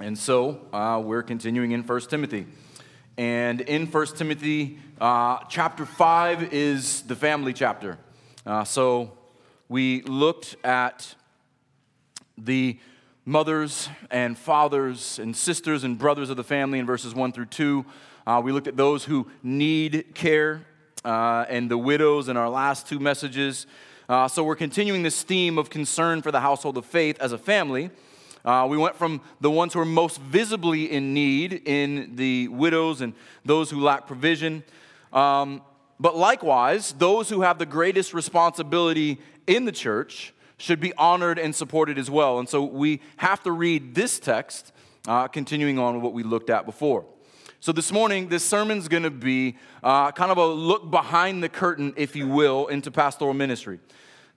And so uh, we're continuing in 1 Timothy. And in 1 Timothy, uh, chapter 5 is the family chapter. Uh, so we looked at the mothers and fathers and sisters and brothers of the family in verses 1 through 2. Uh, we looked at those who need care uh, and the widows in our last two messages. Uh, so we're continuing this theme of concern for the household of faith as a family. Uh, we went from the ones who are most visibly in need, in the widows and those who lack provision. Um, but likewise, those who have the greatest responsibility in the church should be honored and supported as well. And so we have to read this text, uh, continuing on with what we looked at before. So this morning, this sermon's going to be uh, kind of a look behind the curtain, if you will, into pastoral ministry.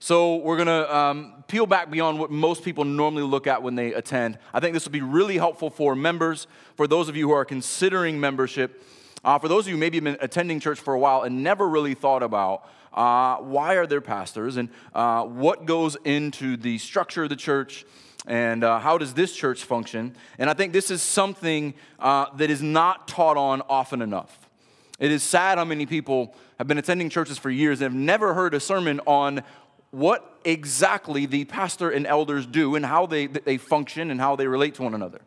So we're going to um, peel back beyond what most people normally look at when they attend. I think this will be really helpful for members, for those of you who are considering membership, uh, for those of you who maybe have been attending church for a while and never really thought about uh, why are there pastors and uh, what goes into the structure of the church and uh, how does this church function. And I think this is something uh, that is not taught on often enough. It is sad how many people have been attending churches for years and have never heard a sermon on what exactly the pastor and elders do and how they, they function and how they relate to one another.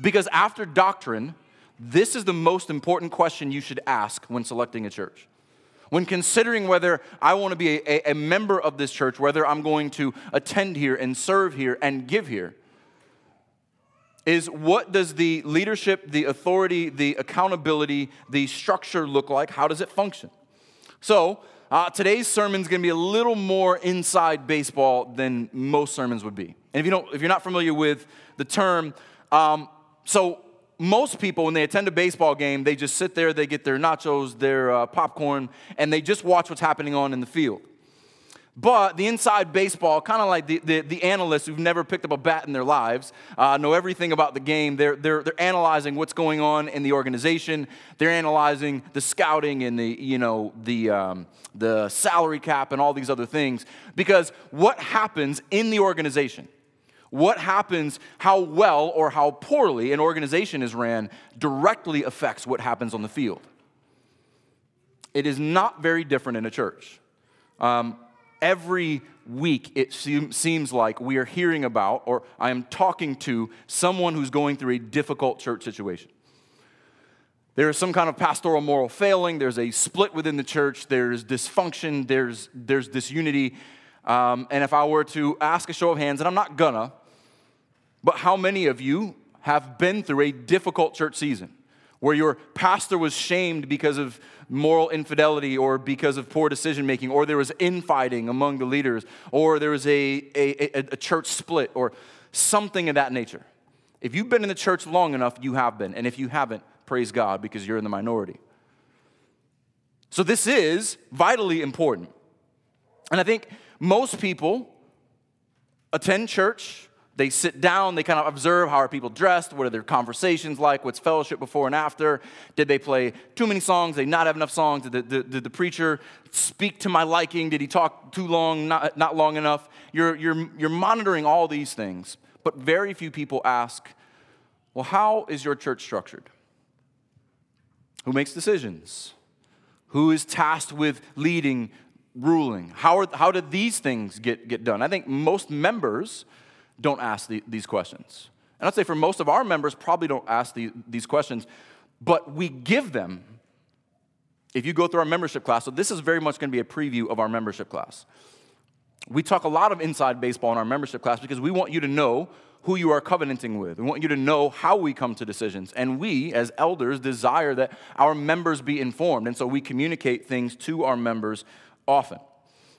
Because after doctrine, this is the most important question you should ask when selecting a church. When considering whether I want to be a, a, member of this church, whether I'm going to attend here and serve here and give here, is what does the leadership, the authority, the accountability, the structure look like? How does it function? So, uh, today's sermon is going to be a little more inside baseball than most sermons would be. And if, you don't, if you're not familiar with the term, um, so most people, when they attend a baseball game, they just sit there, they get their nachos, their uh, popcorn, and they just watch what's happening on in the field. But the inside baseball, kind of like the, the, the, analysts who've never picked up a bat in their lives, uh, know everything about the game. They're, they're, they're analyzing what's going on in the organization. They're analyzing the scouting and the, you know, the, um, the salary cap and all these other things. Because what happens in the organization, what happens, how well or how poorly an organization is ran, directly affects what happens on the field. It is not very different in a church. Um, every week it seems like we are hearing about, or I am talking to someone who's going through a difficult church situation. There is some kind of pastoral moral failing, there's a split within the church, there's dysfunction, there's, there's disunity. Um, and if I were to ask a show of hands, and I'm not gonna, but how many of you have been through a difficult church season where your pastor was shamed because of moral infidelity or because of poor decision making, or there was infighting among the leaders, or there was a, a, a, church split, or something of that nature. If you've been in the church long enough, you have been. And if you haven't, praise God because you're in the minority. So this is vitally important. And I think most people attend church they sit down, they kind of observe how are people dressed, what are their conversations like, what's fellowship before and after, did they play too many songs, did they not have enough songs, did the, did, the preacher speak to my liking, did he talk too long, not, not long enough? You're, you're, you're monitoring all these things, but very few people ask, well, how is your church structured? Who makes decisions? Who is tasked with leading, ruling? How, are, how did these things get, get done? I think most members don't ask the, these questions. And I'd say for most of our members, probably don't ask the, these questions, but we give them. If you go through our membership class, so this is very much going to be a preview of our membership class. We talk a lot of inside baseball in our membership class because we want you to know who you are covenanting with. We want you to know how we come to decisions. And we, as elders, desire that our members be informed. And so we communicate things to our members often.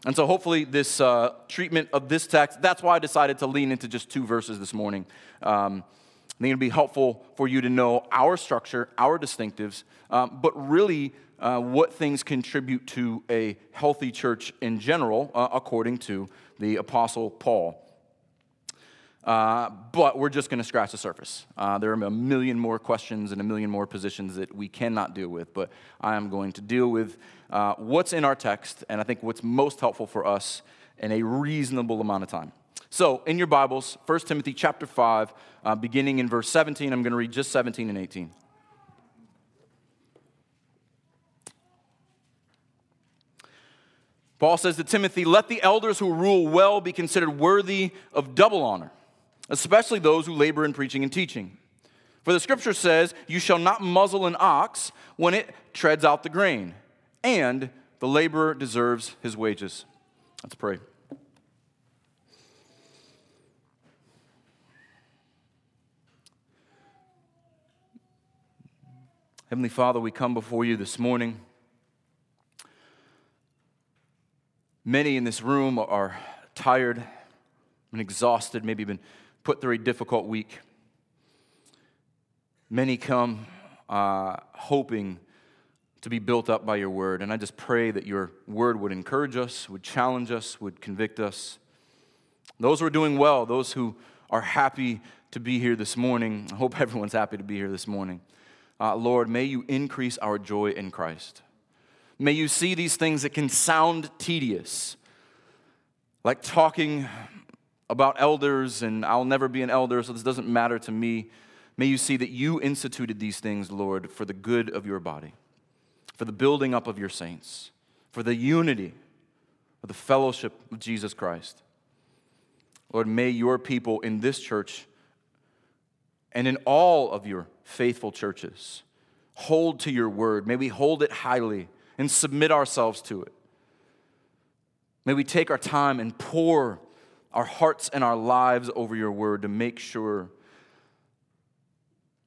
And so, hopefully, this uh, treatment of this text, that's why I decided to lean into just two verses this morning. Um, I think it'll be helpful for you to know our structure, our distinctives, um, but really uh, what things contribute to a healthy church in general, uh, according to the Apostle Paul. Uh, but we're just going to scratch the surface. Uh, there are a million more questions and a million more positions that we cannot deal with, but I am going to deal with uh, what's in our text, and I think what's most helpful for us in a reasonable amount of time. So, in your Bibles, 1 Timothy chapter 5, uh, beginning in verse 17, I'm going to read just 17 and 18. Paul says to Timothy, Let the elders who rule well be considered worthy of double honor, especially those who labor in preaching and teaching. For the scripture says, You shall not muzzle an ox when it treads out the grain, and the laborer deserves his wages. Let's pray. Heavenly Father, we come before you this morning. Many in this room are tired and exhausted, maybe been put through a difficult week. Many come uh, hoping to be built up by your word. And I just pray that your word would encourage us, would challenge us, would convict us. Those who are doing well, those who are happy to be here this morning, I hope everyone's happy to be here this morning. Uh, Lord, may you increase our joy in Christ. May you see these things that can sound tedious, like talking about elders, and I'll never be an elder, so this doesn't matter to me. May you see that you instituted these things, Lord, for the good of your body, for the building up of your saints, for the unity of the fellowship of Jesus Christ. Lord, may your people in this church and in all of your faithful churches hold to your word. May we hold it highly and submit ourselves to it. May we take our time and pour our hearts and our lives over your word to make sure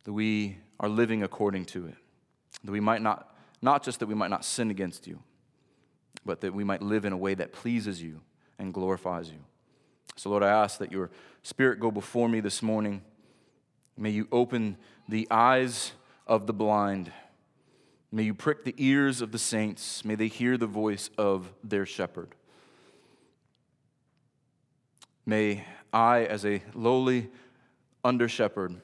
that we are living according to it. That we might not, not just that we might not sin against you, but that we might live in a way that pleases you and glorifies you. So, Lord, I ask that your spirit go before me this morning. May you open the eyes of the blind. May you prick the ears of the saints. May they hear the voice of their shepherd. May I, as a lowly under shepherd,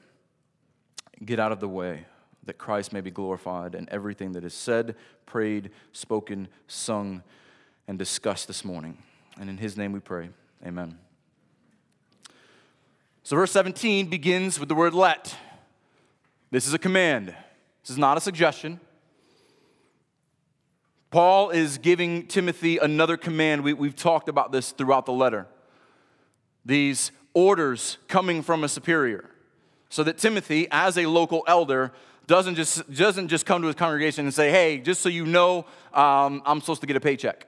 get out of the way that Christ may be glorified and everything that is said, prayed, spoken, sung, and discussed this morning. And in his name we pray. Amen. So, verse 17 begins with the word let. This is a command, this is not a suggestion. Paul is giving Timothy another command. We, have talked about this throughout the letter. These orders coming from a superior. So that Timothy, as a local elder, doesn't just, doesn't just come to his congregation and say, hey, just so you know, um, I'm supposed to get a paycheck.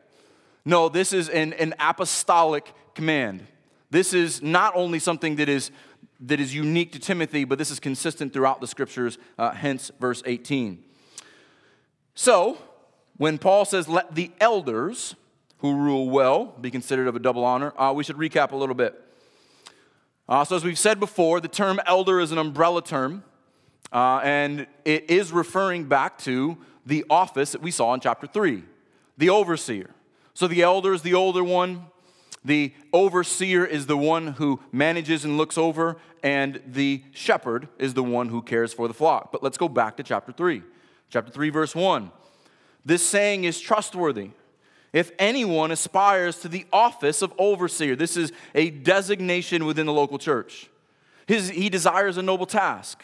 No, this is an, an apostolic command. This is not only something that is, that is unique to Timothy, but this is consistent throughout the scriptures, uh, hence verse 18. So, when Paul says, let the elders who rule well be considered of a double honor, uh, we should recap a little bit. Uh, so, as we've said before, the term elder is an umbrella term, uh, and it is referring back to the office that we saw in chapter 3 the overseer. So, the elder is the older one, the overseer is the one who manages and looks over, and the shepherd is the one who cares for the flock. But let's go back to chapter 3. Chapter 3, verse 1. This saying is trustworthy. If anyone aspires to the office of overseer, this is a designation within the local church. His, he desires a noble task.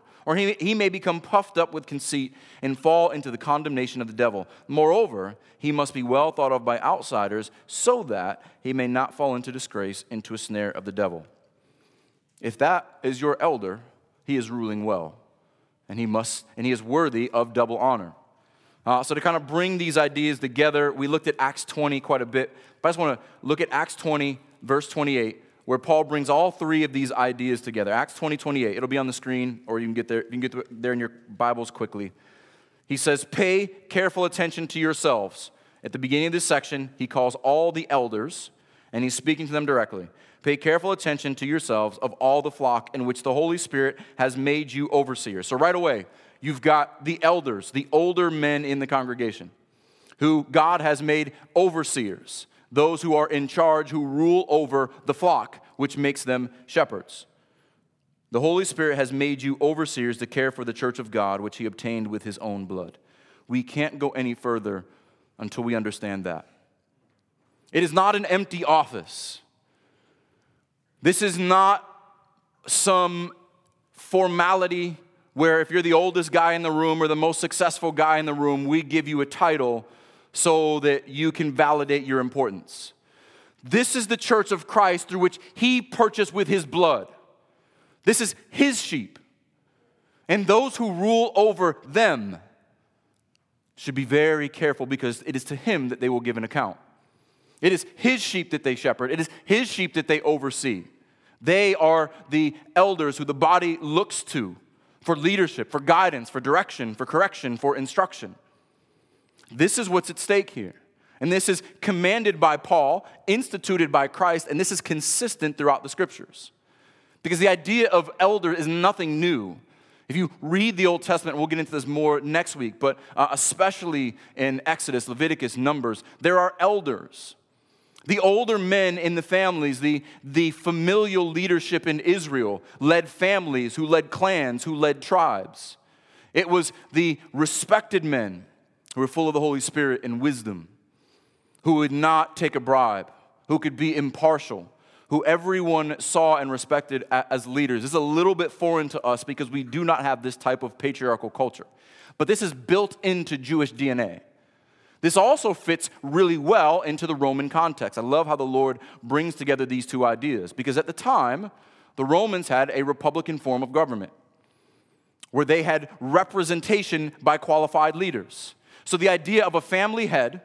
or he, he may become puffed up with conceit and fall into the condemnation of the devil. Moreover, he must be well thought of by outsiders so that he may not fall into disgrace, into a snare of the devil. If that is your elder, he is ruling well, and he must and he is worthy of double honor. Uh, so to kind of bring these ideas together, we looked at Acts 20 quite a bit. But I just want to look at Acts 20, verse 28 where Paul brings all three of these ideas together. Acts 20, 28. It'll be on the screen, or you can get there, you can get there in your Bibles quickly. He says, Pay careful attention to yourselves. At the beginning of this section, he calls all the elders, and he's speaking to them directly. Pay careful attention to yourselves of all the flock in which the Holy Spirit has made you overseers. So, right away, you've got the elders, the older men in the congregation, who God has made overseers, those who are in charge, who rule over the flock, which makes them shepherds. The Holy Spirit has made you overseers to care for the church of God, which he obtained with his own blood. We can't go any further until we understand that. It is not an empty office. This is not some formality where if you're the oldest guy in the room or the most successful guy in the room, we give you a title so that you can validate your importance. This is the church of Christ through which he purchased with his blood. This is his sheep. And those who rule over them should be very careful because it is to him that they will give an account. It is his sheep that they shepherd, it is his sheep that they oversee. They are the elders who the body looks to for leadership, for guidance, for direction, for correction, for instruction. This is what's at stake here. And this is commanded by Paul, instituted by Christ, and this is consistent throughout the scriptures. Because the idea of elder is nothing new. If you read the Old Testament, we'll get into this more next week, but uh, especially in Exodus, Leviticus, Numbers, there are elders. The older men in the families, the, the familial leadership in Israel, led families, who led clans, who led tribes. It was the respected men who were full of the Holy Spirit and wisdom, who would not take a bribe, who could be impartial, who everyone saw and respected as leaders. This is a little bit foreign to us because we do not have this type of patriarchal culture. But this is built into Jewish DNA. This also fits really well into the Roman context. I love how the Lord brings together these two ideas because at the time, the Romans had a republican form of government where they had representation by qualified leaders. So the idea of a family head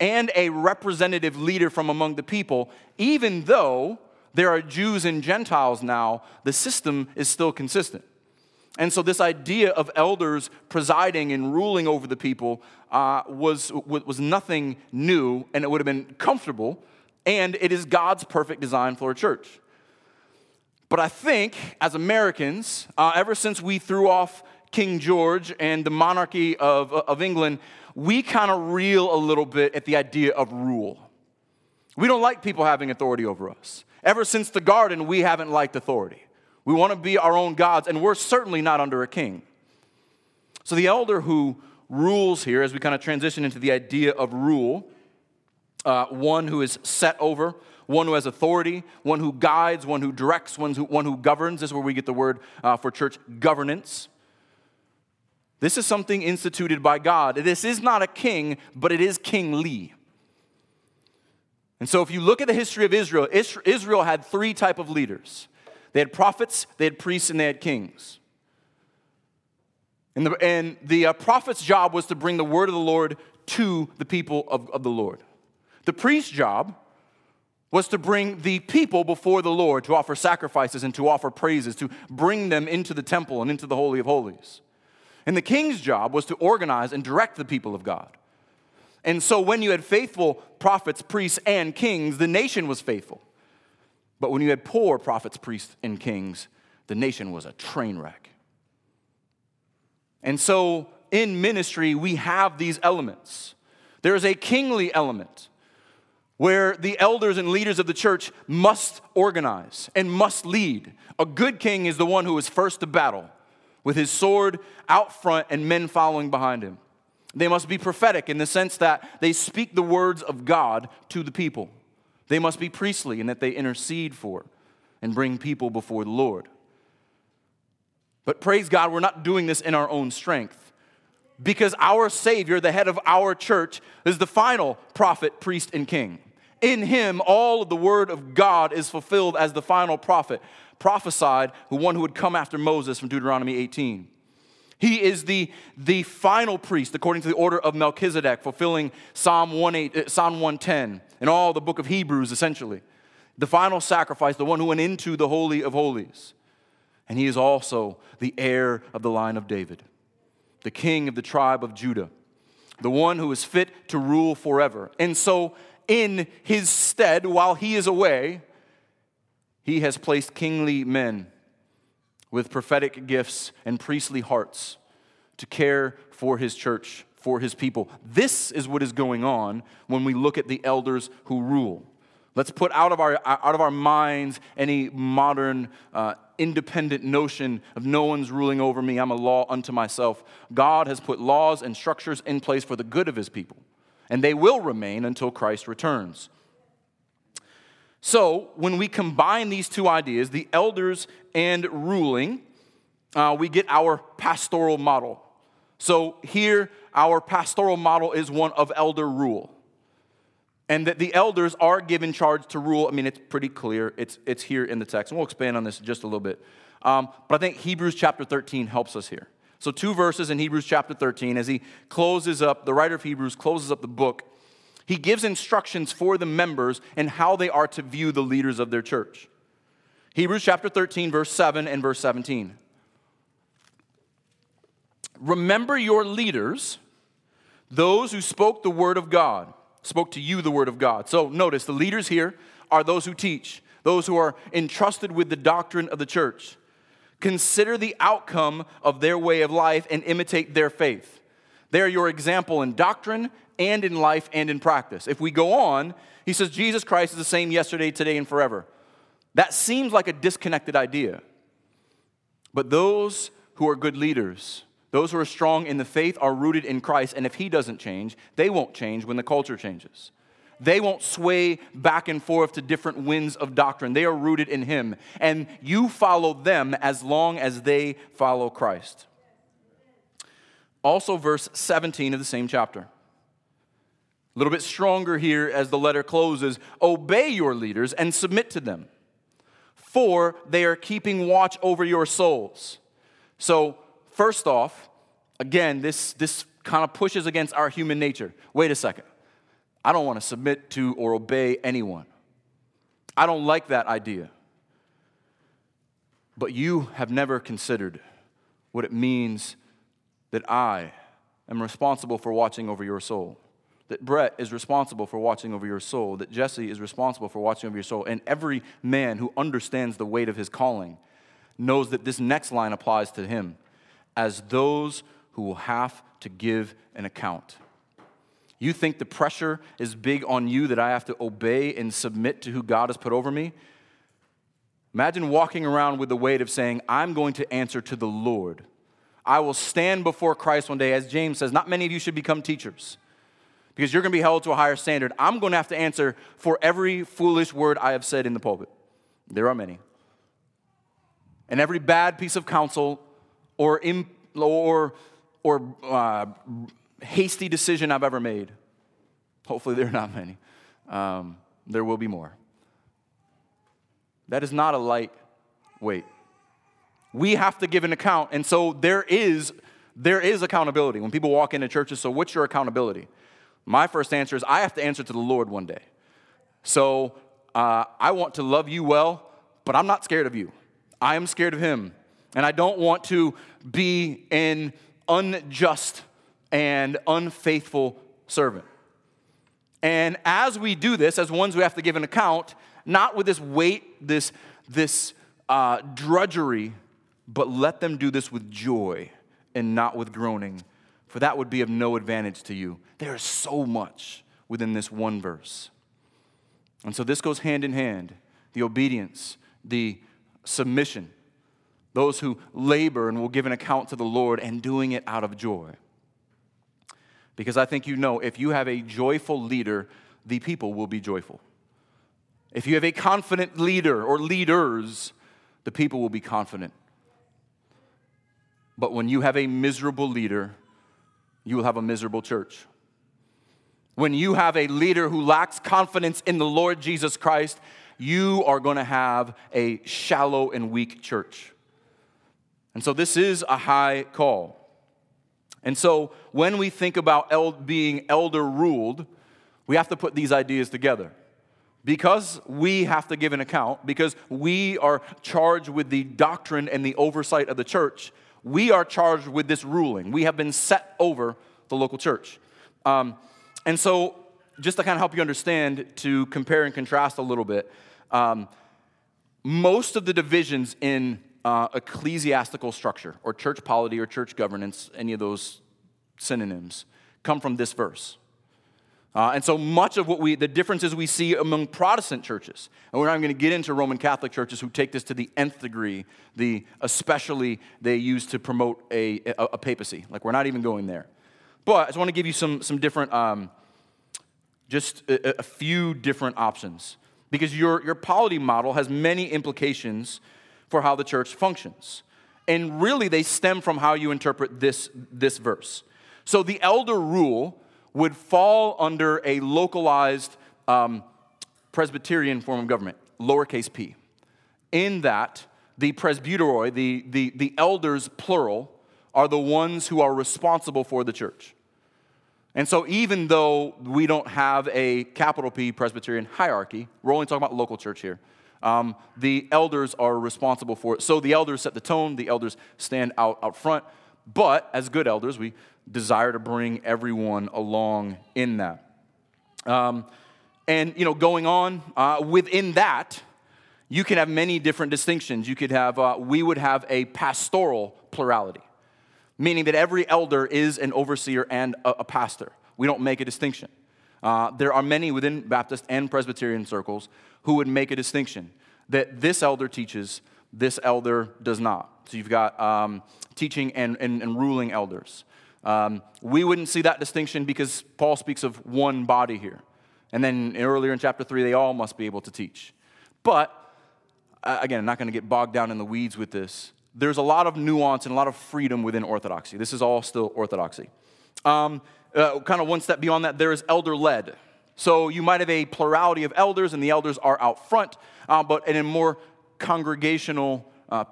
and a representative leader from among the people, even though there are Jews and Gentiles now, the system is still consistent. And so, this idea of elders presiding and ruling over the people uh, was, was nothing new, and it would have been comfortable, and it is God's perfect design for a church. But I think, as Americans, uh, ever since we threw off King George and the monarchy of, of England, we kind of reel a little bit at the idea of rule. We don't like people having authority over us. Ever since the garden, we haven't liked authority. We want to be our own gods, and we're certainly not under a king. So, the elder who rules here, as we kind of transition into the idea of rule, uh, one who is set over, one who has authority, one who guides, one who directs, one who, one who governs. This is where we get the word uh, for church governance. This is something instituted by God. This is not a king, but it is kingly. And so if you look at the history of Israel, Israel had three type of leaders. They had prophets, they had priests, and they had kings. And the, and the uh, prophet's job was to bring the word of the Lord to the people of, of the Lord. The priest's job was to bring the people before the Lord, to offer sacrifices and to offer praises, to bring them into the temple and into the Holy of Holies. And the king's job was to organize and direct the people of God. And so when you had faithful prophets, priests, and kings, the nation was faithful. But when you had poor prophets, priests, and kings, the nation was a train wreck. And so in ministry, we have these elements. There is a kingly element where the elders and leaders of the church must organize and must lead. A good king is the one who is first to battle with his sword out front and men following behind him. They must be prophetic in the sense that they speak the words of God to the people. They must be priestly in that they intercede for and bring people before the Lord. But praise God, we're not doing this in our own strength because our Savior, the head of our church, is the final prophet, priest, and king. In him, all of the word of God is fulfilled as the final prophet prophesied, the one who would come after Moses from Deuteronomy 18. He is the, the final priest according to the order of Melchizedek, fulfilling Psalm, 1, 8, uh, Psalm 110 and all the book of Hebrews, essentially. The final sacrifice, the one who went into the Holy of Holies. And he is also the heir of the line of David, the king of the tribe of Judah, the one who is fit to rule forever. And so, in his stead, while he is away, He has placed kingly men with prophetic gifts and priestly hearts to care for his church, for his people. This is what is going on when we look at the elders who rule. Let's put out of our, out of our minds any modern uh, independent notion of no one's ruling over me, I'm a law unto myself. God has put laws and structures in place for the good of his people, and they will remain until Christ returns. So, when we combine these two ideas, the elders and ruling, uh, we get our pastoral model. So, here, our pastoral model is one of elder rule and that the elders are given charge to rule. I mean, it's pretty clear. It's, it's here in the text. And we'll expand on this just a little bit. Um, but I think Hebrews chapter 13 helps us here. So, two verses in Hebrews chapter 13, as he closes up, the writer of Hebrews closes up the book, he gives instructions for the members and how they are to view the leaders of their church. Hebrews chapter 13, verse 7 and verse 17. Remember your leaders, those who spoke the word of God spoke to you the word of God. So notice the leaders here are those who teach, those who are entrusted with the doctrine of the church. Consider the outcome of their way of life and imitate their faith. They are your example in doctrine and in life and in practice. If we go on, he says Jesus Christ is the same yesterday, today, and forever. That seems like a disconnected idea. But those who are good leaders, those who are strong in the faith are rooted in Christ, and if He doesn't change, they won't change when the culture changes. They won't sway back and forth to different winds of doctrine. They are rooted in Him, and you follow them as long as they follow Christ. Also, verse 17 of the same chapter. A little bit stronger here as the letter closes Obey your leaders and submit to them, for they are keeping watch over your souls. So, First off, again, this, this kind of pushes against our human nature. Wait a second. I don't want to submit to or obey anyone. I don't like that idea. But you have never considered what it means that I am responsible for watching over your soul. That Brett is responsible for watching over your soul. That Jesse is responsible for watching over your soul. And every man who understands the weight of his calling knows that this next line applies to him as those who will have to give an account. You think the pressure is big on you that I have to obey and submit to who God has put over me? Imagine walking around with the weight of saying, I'm going to answer to the Lord. I will stand before Christ one day. As James says, not many of you should become teachers because you're going to be held to a higher standard. I'm going to have to answer for every foolish word I have said in the pulpit. There are many. And every bad piece of counsel or, imp, or, or uh, hasty decision I've ever made. Hopefully, there are not many. Um, there will be more. That is not a light weight. We have to give an account, and so there is there is accountability when people walk into churches. So, what's your accountability? My first answer is I have to answer to the Lord one day. So, uh, I want to love you well, but I'm not scared of you. I am scared of Him. And I don't want to be an unjust and unfaithful servant. And as we do this, as ones who have to give an account, not with this weight, this, this uh, drudgery, but let them do this with joy and not with groaning, for that would be of no advantage to you. There is so much within this one verse. And so this goes hand in hand the obedience, the submission, those who labor and will give an account to the Lord and doing it out of joy. Because I think you know if you have a joyful leader, the people will be joyful. If you have a confident leader or leaders, the people will be confident. But when you have a miserable leader, you will have a miserable church. When you have a leader who lacks confidence in the Lord Jesus Christ, you are going to have a shallow and weak church. And so this is a high call. And so when we think about el- being elder ruled, we have to put these ideas together. Because we have to give an account, because we are charged with the doctrine and the oversight of the church, we are charged with this ruling. We have been set over the local church. Um, and so, just to kind of help you understand, to compare and contrast a little bit, um, most of the divisions in uh, ecclesiastical structure or church polity or church governance, any of those synonyms, come from this verse. Uh, and so much of what we, the differences we see among Protestant churches, and we're not going to get into Roman Catholic churches who take this to the nth degree, the especially they use to promote a, a, a papacy. Like we're not even going there. But I just want to give you some, some different, um, just a, a few different options. Because your, your polity model has many implications for how the church functions. And really, they stem from how you interpret this, this verse. So the elder rule would fall under a localized um, Presbyterian form of government, lowercase p. In that, the presbyteroi, the, the, the elders, plural, are the ones who are responsible for the church. And so, even though we don't have a capital P Presbyterian hierarchy, we're only talking about local church here. Um, the elders are responsible for it. So, the elders set the tone, the elders stand out, out front. But as good elders, we desire to bring everyone along in that. Um, and, you know, going on uh, within that, you can have many different distinctions. You could have, uh, we would have a pastoral plurality, meaning that every elder is an overseer and a, a pastor. We don't make a distinction. Uh, there are many within Baptist and Presbyterian circles who would make a distinction that this elder teaches, this elder does not. So you've got um, teaching and, and, and ruling elders. Um, we wouldn't see that distinction because Paul speaks of one body here. And then earlier in chapter 3, they all must be able to teach. But, uh, again, I'm not going to get bogged down in the weeds with this. There's a lot of nuance and a lot of freedom within orthodoxy. This is all still orthodoxy. Um, uh, kind of one step beyond that, there is elder led. So you might have a plurality of elders, and the elders are out front, uh, but in a more congregational uh,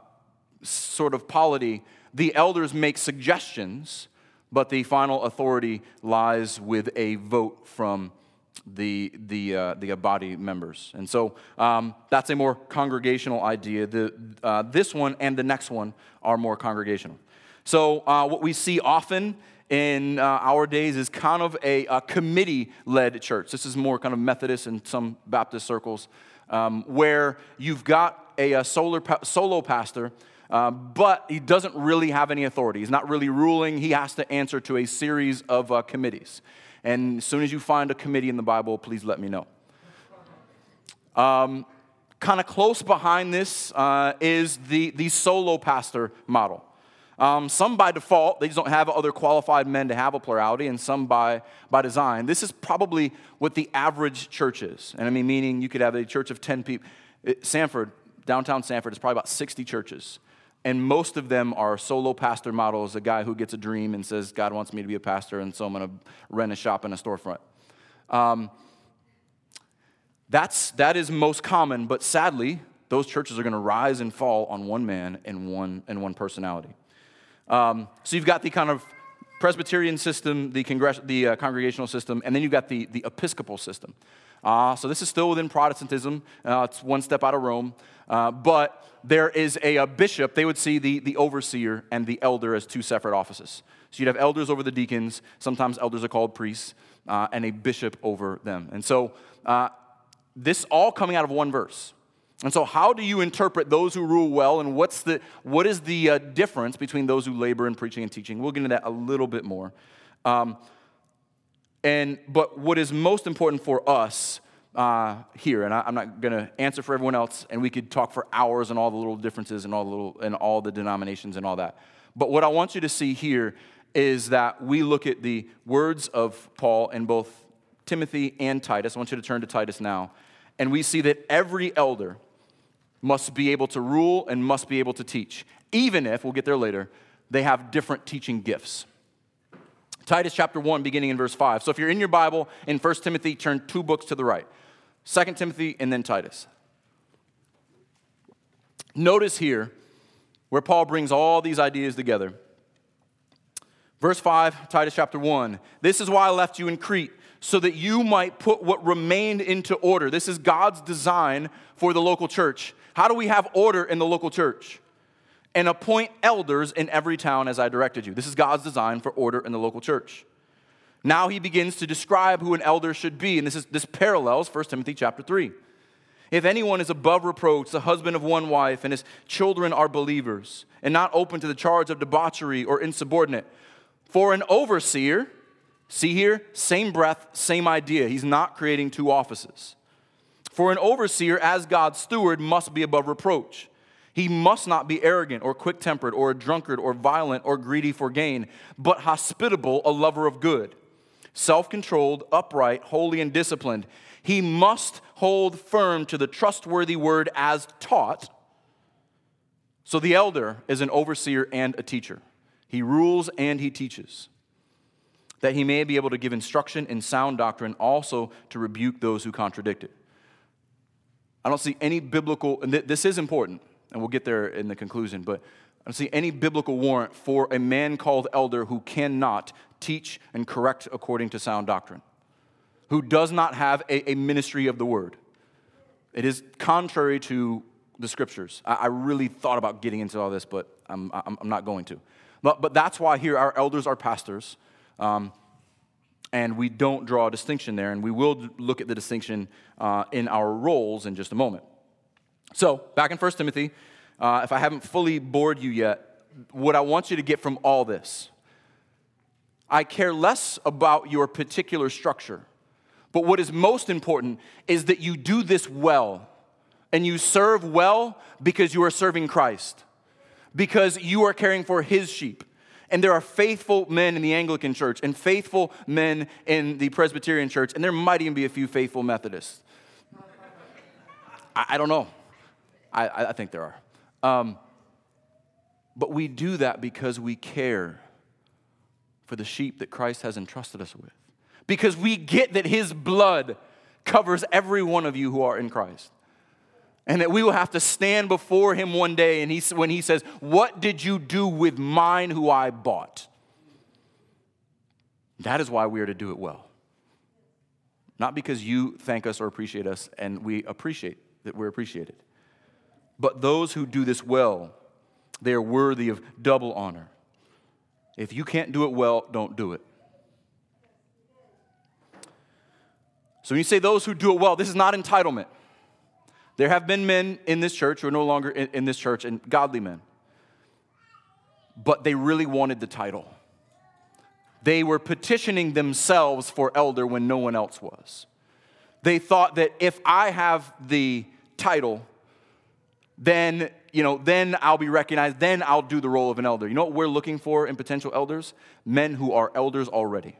sort of polity, the elders make suggestions but the final authority lies with a vote from the, the, uh, the body members. And so um, that's a more congregational idea. The, uh, this one and the next one are more congregational. So, uh, what we see often in uh, our days is kind of a, a committee led church. This is more kind of Methodist in some Baptist circles, um, where you've got a, a solar, solo pastor uh, but he doesn't really have any authority. He's not really ruling. He has to answer to a series of uh, committees. And as soon as you find a committee in the Bible, please let me know. Um, kind of close behind this uh, is the, the solo pastor model. Um, some by default, they just don't have other qualified men to have a plurality, and some by, by design. This is probably what the average church is. And I mean, meaning you could have a church of 10 people. Sanford, downtown Sanford, is probably about 60 churches. And most of them are solo pastor models, a guy who gets a dream and says, God wants me to be a pastor, and so I'm going to rent a shop in a storefront. Um, that's, that is most common, but sadly, those churches are going to rise and fall on one man and one, and one personality. Um, so you've got the kind of Presbyterian system, the, congress- the uh, congregational system, and then you've got the, the Episcopal system. Uh, so this is still within Protestantism. Uh, it's one step out of Rome. Uh, but there is a, a, bishop. They would see the, the overseer and the elder as two separate offices. So you'd have elders over the deacons. Sometimes elders are called priests, uh, and a bishop over them. And so uh, this all coming out of one verse. And so, how do you interpret those who rule well, and what's the, what is the uh, difference between those who labor in preaching and teaching? We'll get into that a little bit more. Um, and, but what is most important for us uh, here, and I, am not going to answer for everyone else, and we could talk for hours on all the little differences and all the little and all the denominations and all that. But what I want you to see here is that we look at the words of Paul in both Timothy and Titus. I want you to turn to Titus now, and we see that every elder must be able to rule and must be able to teach, even if we'll get there later. They have different teaching gifts. Titus chapter 1, beginning in verse 5. So if you're in your Bible in 1 Timothy, turn two books to the right 2 Timothy and then Titus. Notice here where Paul brings all these ideas together. Verse 5, Titus chapter 1. This is why I left you in Crete, so that you might put what remained into order. This is God's design for the local church. How do we have order in the local church? And appoint elders in every town as I directed you. This is God's design for order in the local church. Now he begins to describe who an elder should be, and this, is, this parallels 1 Timothy chapter 3. If anyone is above reproach, the husband of one wife, and his children are believers, and not open to the charge of debauchery or insubordinate, for an overseer, see here, same breath, same idea. He's not creating two offices. For an overseer, as God's steward, must be above reproach. He must not be arrogant or quick tempered or a drunkard or violent or greedy for gain, but hospitable, a lover of good, self controlled, upright, holy, and disciplined. He must hold firm to the trustworthy word as taught. So the elder is an overseer and a teacher. He rules and he teaches, that he may be able to give instruction in sound doctrine, also to rebuke those who contradict it. I don't see any biblical, and this is important and we'll get there in the conclusion, but I don't see any biblical warrant for a man called elder who cannot teach and correct according to sound doctrine, who does not have a, a ministry of the word. It is contrary to the scriptures. I, I, really thought about getting into all this, but I'm, I'm, I'm not going to. But, but that's why here our elders are pastors. Um, and we don't draw a distinction there, and we will look at the distinction uh, in our roles in just a moment. So, back in 1 Timothy, uh, if I haven't fully bored you yet, what I want you to get from all this I care less about your particular structure, but what is most important is that you do this well and you serve well because you are serving Christ, because you are caring for His sheep. And there are faithful men in the Anglican church and faithful men in the Presbyterian church, and there might even be a few faithful Methodists. I, I don't know. I, I think there are. Um, but we do that because we care for the sheep that Christ has entrusted us with. Because we get that his blood covers every one of you who are in Christ. And that we will have to stand before him one day and he, when he says, What did you do with mine who I bought? That is why we are to do it well. Not because you thank us or appreciate us, and we appreciate that we're appreciated. But those who do this well, they are worthy of double honor. If you can't do it well, don't do it. So when you say those who do it well, this is not entitlement. There have been men in this church who are no longer in, in this church and godly men. But they really wanted the title. They were petitioning themselves for elder when no one else was. They thought that if I have the title, then, you know, then I'll be recognized, then I'll do the role of an elder. You know what we're looking for in potential elders? Men who are elders already.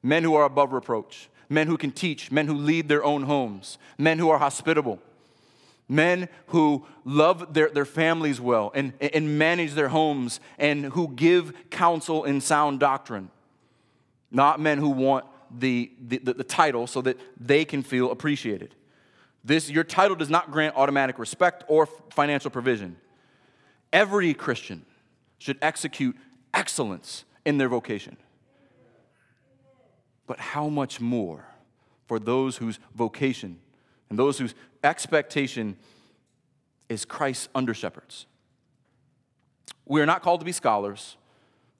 Men who are above reproach. Men who can teach, men who lead their own homes, men who are hospitable, men who love their, their families well and, and manage their homes and who give counsel in sound doctrine. Not men who want the, the, the, title so that they can feel appreciated. This, your title does not grant automatic respect or financial provision. Every Christian should execute excellence in their vocation. But how much more for those whose vocation and those whose expectation is Christ's under shepherds? We are not called to be scholars.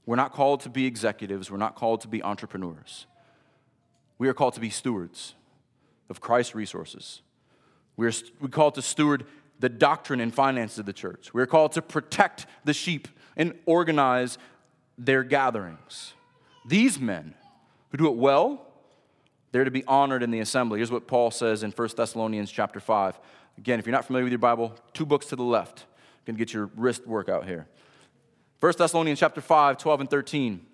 We're not called to be executives. We're not called to be entrepreneurs. We are called to be stewards of Christ's resources we're, we called to steward the doctrine and finances of the church. We're called to protect the sheep and organize their gatherings. These men who do it well, they're to be honored in the assembly. Here's what Paul says in 1 Thessalonians chapter 5. Again, if you're not familiar with your Bible, two books to the left. You can get your wrist workout here. 1 Thessalonians chapter 5, 12 and 13.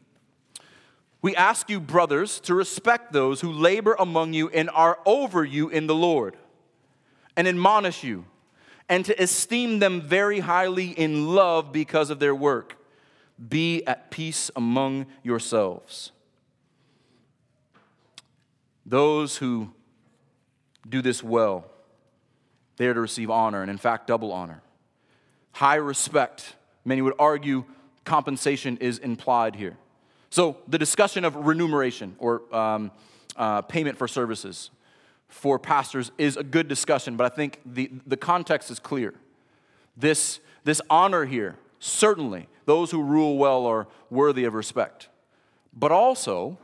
We ask you, brothers, to respect those who labor among you and are over you in the Lord and admonish you, and to esteem them very highly in love because of their work. Be at peace among yourselves. Those who do this well, they are to receive honor, and in fact, double honor. High respect. Many would argue compensation is implied here. So, the discussion of remuneration or um, uh, payment for services for pastors is a good discussion, but I think the, the context is clear. This, this honor here, certainly, those who rule well are worthy of respect. But also,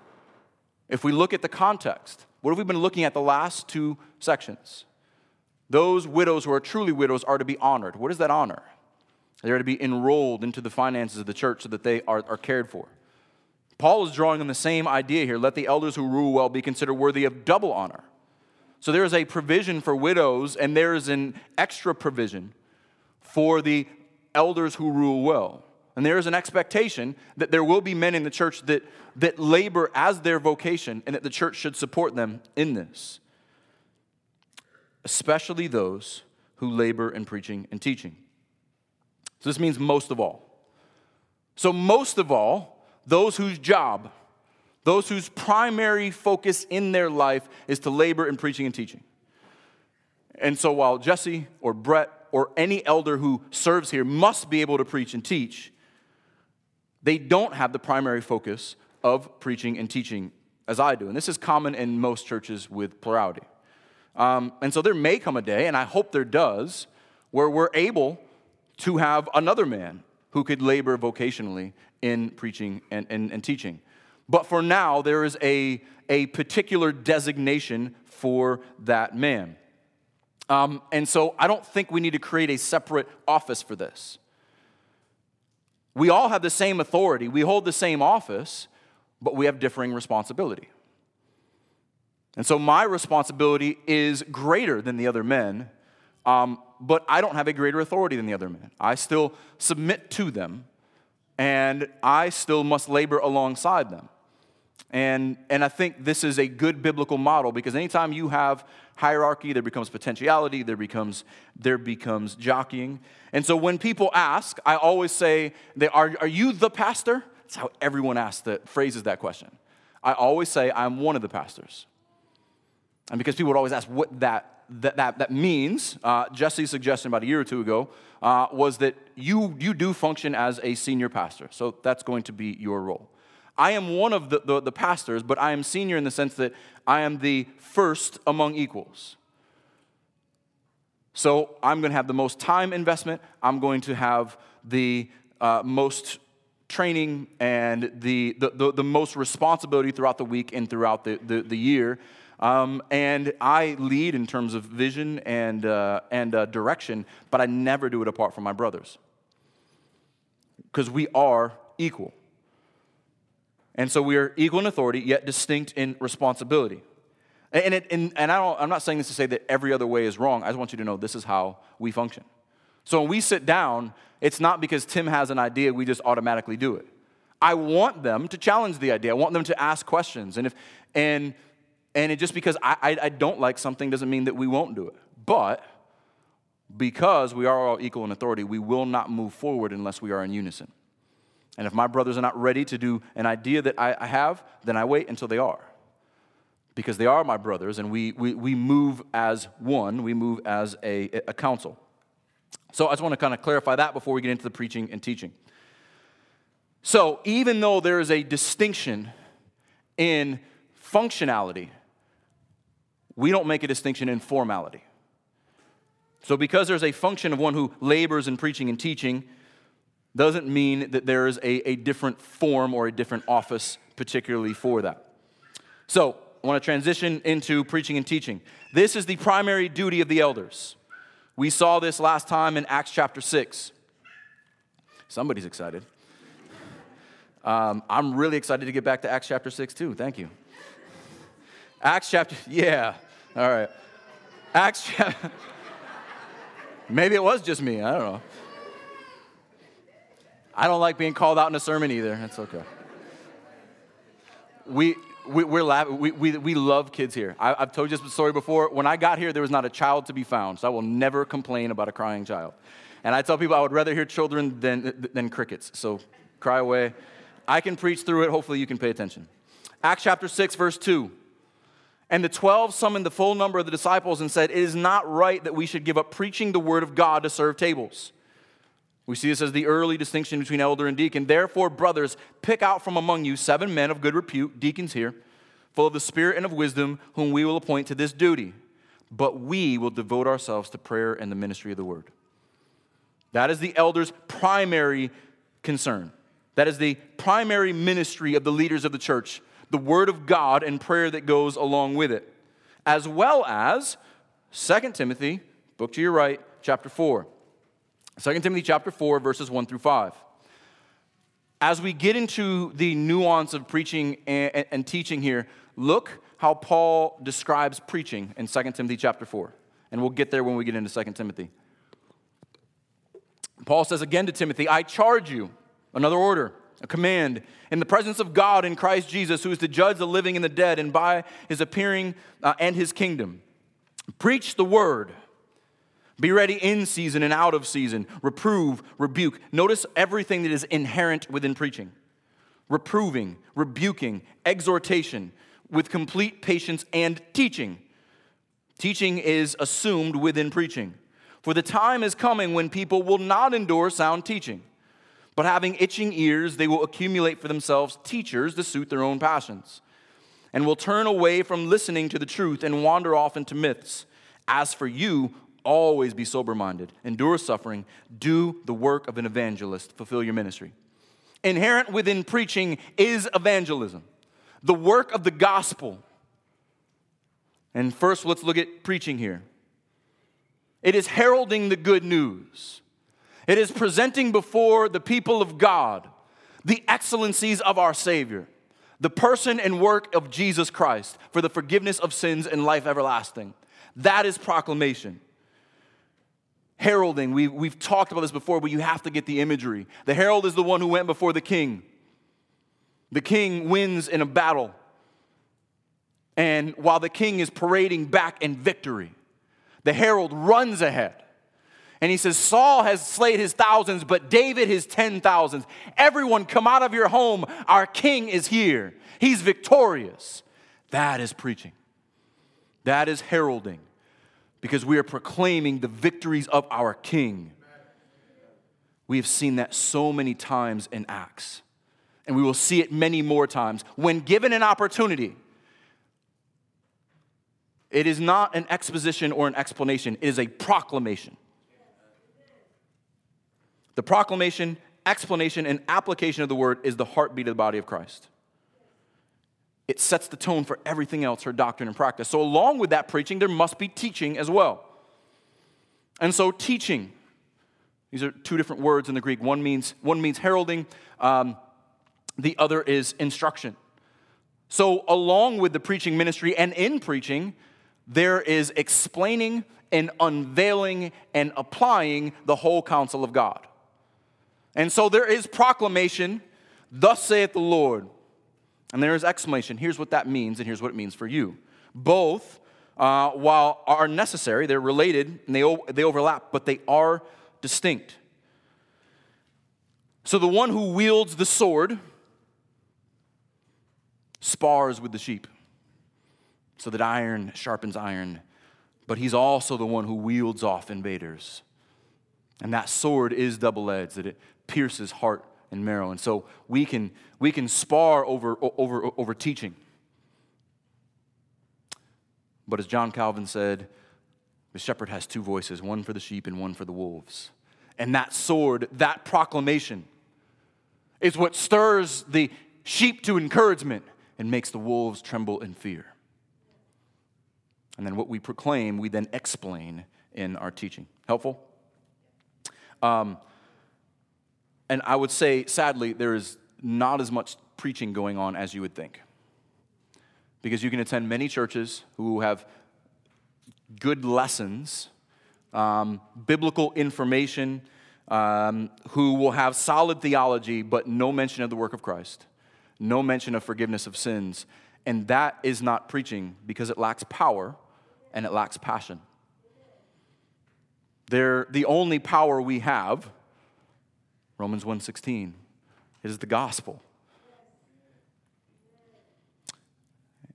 if we look at the context, what have we been looking at the last two sections? Those widows who are truly widows are to be honored. What is that honor? They're to be enrolled into the finances of the church so that they are, are cared for. Paul is drawing on the same idea here. Let the elders who rule well be considered worthy of double honor. So there is a provision for widows, and there is an extra provision for the elders who rule well. And there is an expectation that there will be men in the church that, that labor as their vocation and that the church should support them in this, especially those who labor in preaching and teaching. So this means most of all. So, most of all, those whose job, those whose primary focus in their life is to labor in preaching and teaching. And so, while Jesse or Brett or any elder who serves here must be able to preach and teach, they don't have the primary focus of preaching and teaching as I do. And this is common in most churches with plurality. Um, and so there may come a day, and I hope there does, where we're able to have another man who could labor vocationally in preaching and, and, and teaching. But for now, there is a, a particular designation for that man. Um, and so I don't think we need to create a separate office for this. We all have the same authority, we hold the same office, but we have differing responsibility. And so my responsibility is greater than the other men, um, but I don't have a greater authority than the other men. I still submit to them, and I still must labor alongside them. And, and I think this is a good biblical model because anytime you have hierarchy, there becomes potentiality, there becomes, there becomes jockeying. And so when people ask, I always say, they, are, are you the pastor? That's how everyone asks that, phrases that question. I always say, I'm one of the pastors. And because people would always ask what that, that, that, that means, uh, Jesse's suggestion about a year or two ago uh, was that you, you do function as a senior pastor. So that's going to be your role. I am one of the, the, the, pastors, but I am senior in the sense that I am the first among equals. So I'm going to have the most time investment, I'm going to have the uh, most training and the, the, the, the, most responsibility throughout the week and throughout the, the, the year. Um, and I lead in terms of vision and, uh, and uh, direction, but I never do it apart from my brothers. Because we are equal. And so we are equal in authority, yet distinct in responsibility. And, it, and, and I am not saying this to say that every other way is wrong. I just want you to know this is how we function. So when we sit down, it's not because Tim has an idea, we just automatically do it. I want them to challenge the idea. I want them to ask questions. And, if, and, and it just because I, I, I don't like something doesn't mean that we won't do it. But because we are all equal in authority, we will not move forward unless we are in unison. And if my brothers are not ready to do an idea that I, I have, then I wait until they are. Because they are my brothers, and we, we, we move as one, we move as a, a council. So I just want to kind of clarify that before we get into the preaching and teaching. So, even though there is a distinction in functionality, we don't make a distinction in formality. So, because there's a function of one who labors in preaching and teaching, doesn't mean that there is a, a different form or a different office particularly for that. So, I want to transition into preaching and teaching. This is the primary duty of the elders. We saw this last time in Acts chapter 6. Somebody's excited. Um, I'm really excited to get back to Acts chapter 6 too. Thank you. Acts chapter, yeah, all right. Acts chapter, maybe it was just me, I don't know. I don't like being called out in a sermon either. That's okay. We, we, we're. We, we, we love kids here. I, have told you this story before. When I got here, there was not a child to be found, so I will never complain about a crying child. And I tell people I would rather hear children than, than crickets, so cry away. I can preach through it. Hopefully, you can pay attention. Acts chapter 6, verse 2. And the 12 summoned the full number of the disciples and said, It is not right that we should give up preaching the word of God to serve tables. We see this as the early distinction between elder and deacon. Therefore, brothers, pick out from among you seven men of good repute, deacons here, full of the Spirit and of wisdom, whom we will appoint to this duty. But we will devote ourselves to prayer and the ministry of the word. That is the elder's primary concern. That is the primary ministry of the leaders of the church the word of God and prayer that goes along with it, as well as 2 Timothy book to your right, chapter 4. 2 Timothy chapter 4, verses 1 through 5. As we get into the nuance of preaching and, and teaching here, look how Paul describes preaching in 2 Timothy chapter 4. And we'll get there when we get into 2 Timothy. Paul says again to Timothy, I charge you, another order, a command, in the presence of God in Christ Jesus, who is to judge the living and the dead, and by his appearing uh, and his kingdom. Preach the word. Be ready in season and out of season. Reprove, rebuke. Notice everything that is inherent within preaching reproving, rebuking, exhortation, with complete patience and teaching. Teaching is assumed within preaching. For the time is coming when people will not endure sound teaching, but having itching ears, they will accumulate for themselves teachers to suit their own passions, and will turn away from listening to the truth and wander off into myths. As for you, always be sober minded, endure suffering, do the work of an evangelist, fulfill your ministry. Inherent within preaching is evangelism, the work of the gospel. And first, let's look at preaching here. It is heralding the good news. It is presenting before the people of God the excellencies of our Savior, the person and work of Jesus Christ for the forgiveness of sins and life everlasting. That is proclamation heralding. We, we've talked about this before, but you have to get the imagery. The herald is the one who went before the king. The king wins in a battle. And while the king is parading back in victory, the herald runs ahead. And he says, Saul has slayed his thousands, but David his ten thousands. Everyone, come out of your home. Our king is here. He's victorious. That is preaching. That is heralding because we are proclaiming the victories of our King. We have seen that so many times in Acts, and we will see it many more times. When given an opportunity, it is not an exposition or an explanation, it is a proclamation. The proclamation, explanation, and application of the word is the heartbeat of the body of Christ it sets the tone for everything else, her doctrine and practice. So, along with that preaching, there must be teaching as well. And so, teaching, these are two different words in the Greek. One means, one means heralding, um, the other is instruction. So, along with the preaching ministry and in preaching, there is explaining and unveiling and applying the whole counsel of God. And so, there is proclamation, thus saith the Lord. And there is exclamation. Here's what that means, and here's what it means for you. Both, uh, while are necessary, they're related and they, they overlap, but they are distinct. So the one who wields the sword spars with the sheep so that iron sharpens iron, but he's also the one who wields off invaders. And that sword is double edged, that it pierces heart and marrow. And so we can, we can spar over, over, over teaching. But as John Calvin said, the shepherd has two voices, one for the sheep and one for the wolves. And that sword, that proclamation, is what stirs the sheep to encouragement and makes the wolves tremble in fear. And then what we proclaim, we then explain in our teaching. Helpful? Um, and I would say, sadly, there is not as much preaching going on as you would think. Because you can attend many churches who have good lessons, um, biblical information, um, who will have solid theology, but no mention of the work of Christ, no mention of forgiveness of sins. And that is not preaching because it lacks power and it lacks passion. They're the only power we have Romans 1:16. It is the gospel.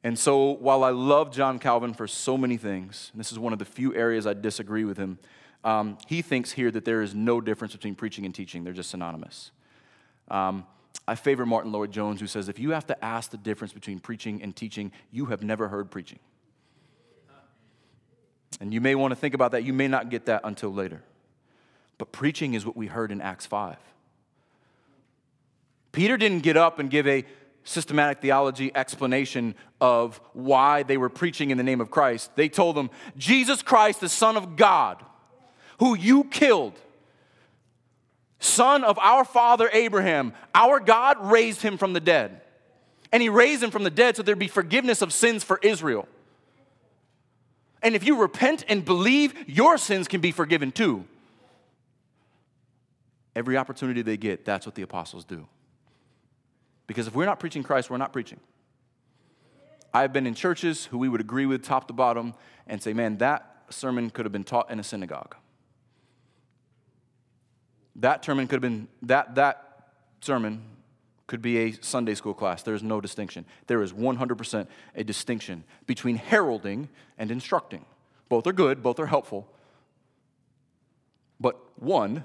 And so while I love John Calvin for so many things, this is one of the few areas I disagree with him, um, he thinks here that there is no difference between preaching and teaching. They're just synonymous. Um, I favor Martyn Lloyd-Jones, who says if you have to ask the difference between preaching and teaching, you have never heard preaching. And you may want to think about that. You may not get that until later. But preaching is what we heard in Acts 5. Peter didn't get up and give a systematic theology explanation of why they were preaching in the name of Christ. They told them, Jesus Christ, the Son of God. who you killed, son of our father Abraham, our God raised him from the dead. And he raised him from the dead so there'd be forgiveness of sins for Israel. And if you repent and believe, your sins can be forgiven too. Every opportunity they get, that's what the apostles do. Because if we're not preaching Christ, we're not preaching. I've been in churches who we would agree with top to bottom and say, man, that sermon could have been taught in a synagogue. That sermon could have been, that, that sermon could be a Sunday school class. There is no distinction. There is 100% a distinction between heralding and instructing. Both are good, both are helpful. But one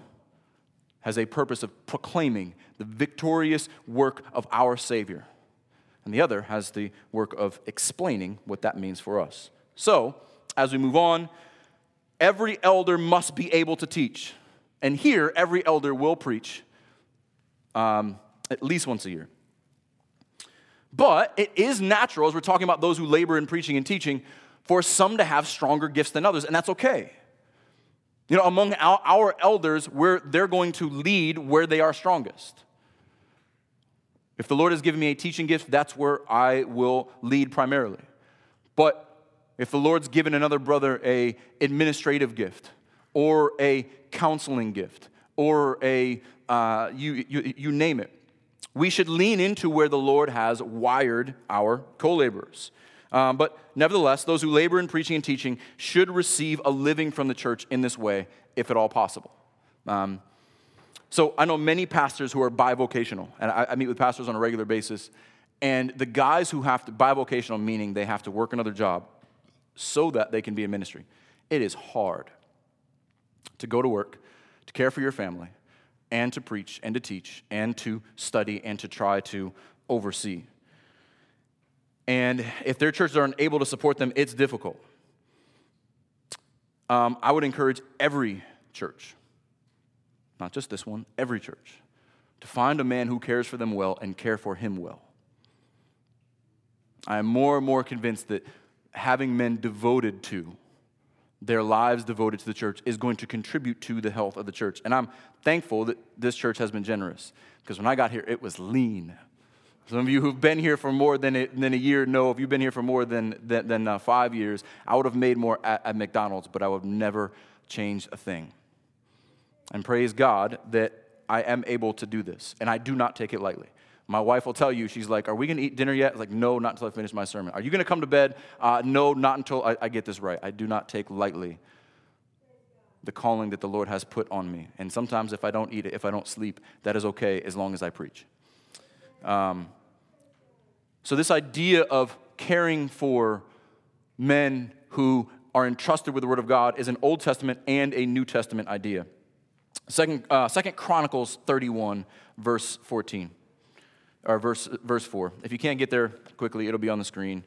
has a purpose of proclaiming the victorious work of our Savior, and the other has the work of explaining what that means for us. So, as we move on, every elder must be able to teach. And here, every elder will preach um, at least once a year. But it is natural, as we're talking about those who labor in preaching and teaching, for some to have stronger gifts than others, and that's okay. You know, among our, our elders, where they're going to lead where they are strongest. If the Lord has given me a teaching gift, that's where I will lead primarily. But if the Lord's given another brother a administrative gift or a counseling gift or a uh, you, you, you name it, we should lean into where the Lord has wired our co-laborers. Um, but nevertheless, those who labor in preaching and teaching should receive a living from the church in this way, if at all possible. Um, so I know many pastors who are bivocational, and I, I, meet with pastors on a regular basis. And the guys who have to, bivocational meaning they have to work another job so that they can be in ministry. It is hard to go to work, to care for your family, and to preach, and to teach, and to study, and to try to oversee. And if their churches aren't able to support them, it's difficult. Um, I would encourage every church, not just this one, every church, to find a man who cares for them well and care for him well. I am more and more convinced that having men devoted to their lives devoted to the church is going to contribute to the health of the church. And I'm thankful that this church has been generous because when I got here, it was lean. Some of you who've been here for more than a, than a year know if you've been here for more than, than, than uh, five years, I would have made more at, at McDonald's, but I would never change a thing. And praise God that I am able to do this, and I do not take it lightly. My wife will tell you, she's like, Are we to eat dinner yet? like, no, not until I finish my sermon. Are you to come to bed? Uh, no, not until I, I get this right. I do not take lightly the calling that the Lord has put on me. And sometimes if I don't eat it, if I don't sleep, that is okay as long as I preach. Um, so, this idea of caring for men who are entrusted with the Word of God is an Old Testament and a New Testament idea. Second, uh, Second Chronicles 31, verse 14, or verse, verse 4. If you can't get there quickly, it'll be on the screen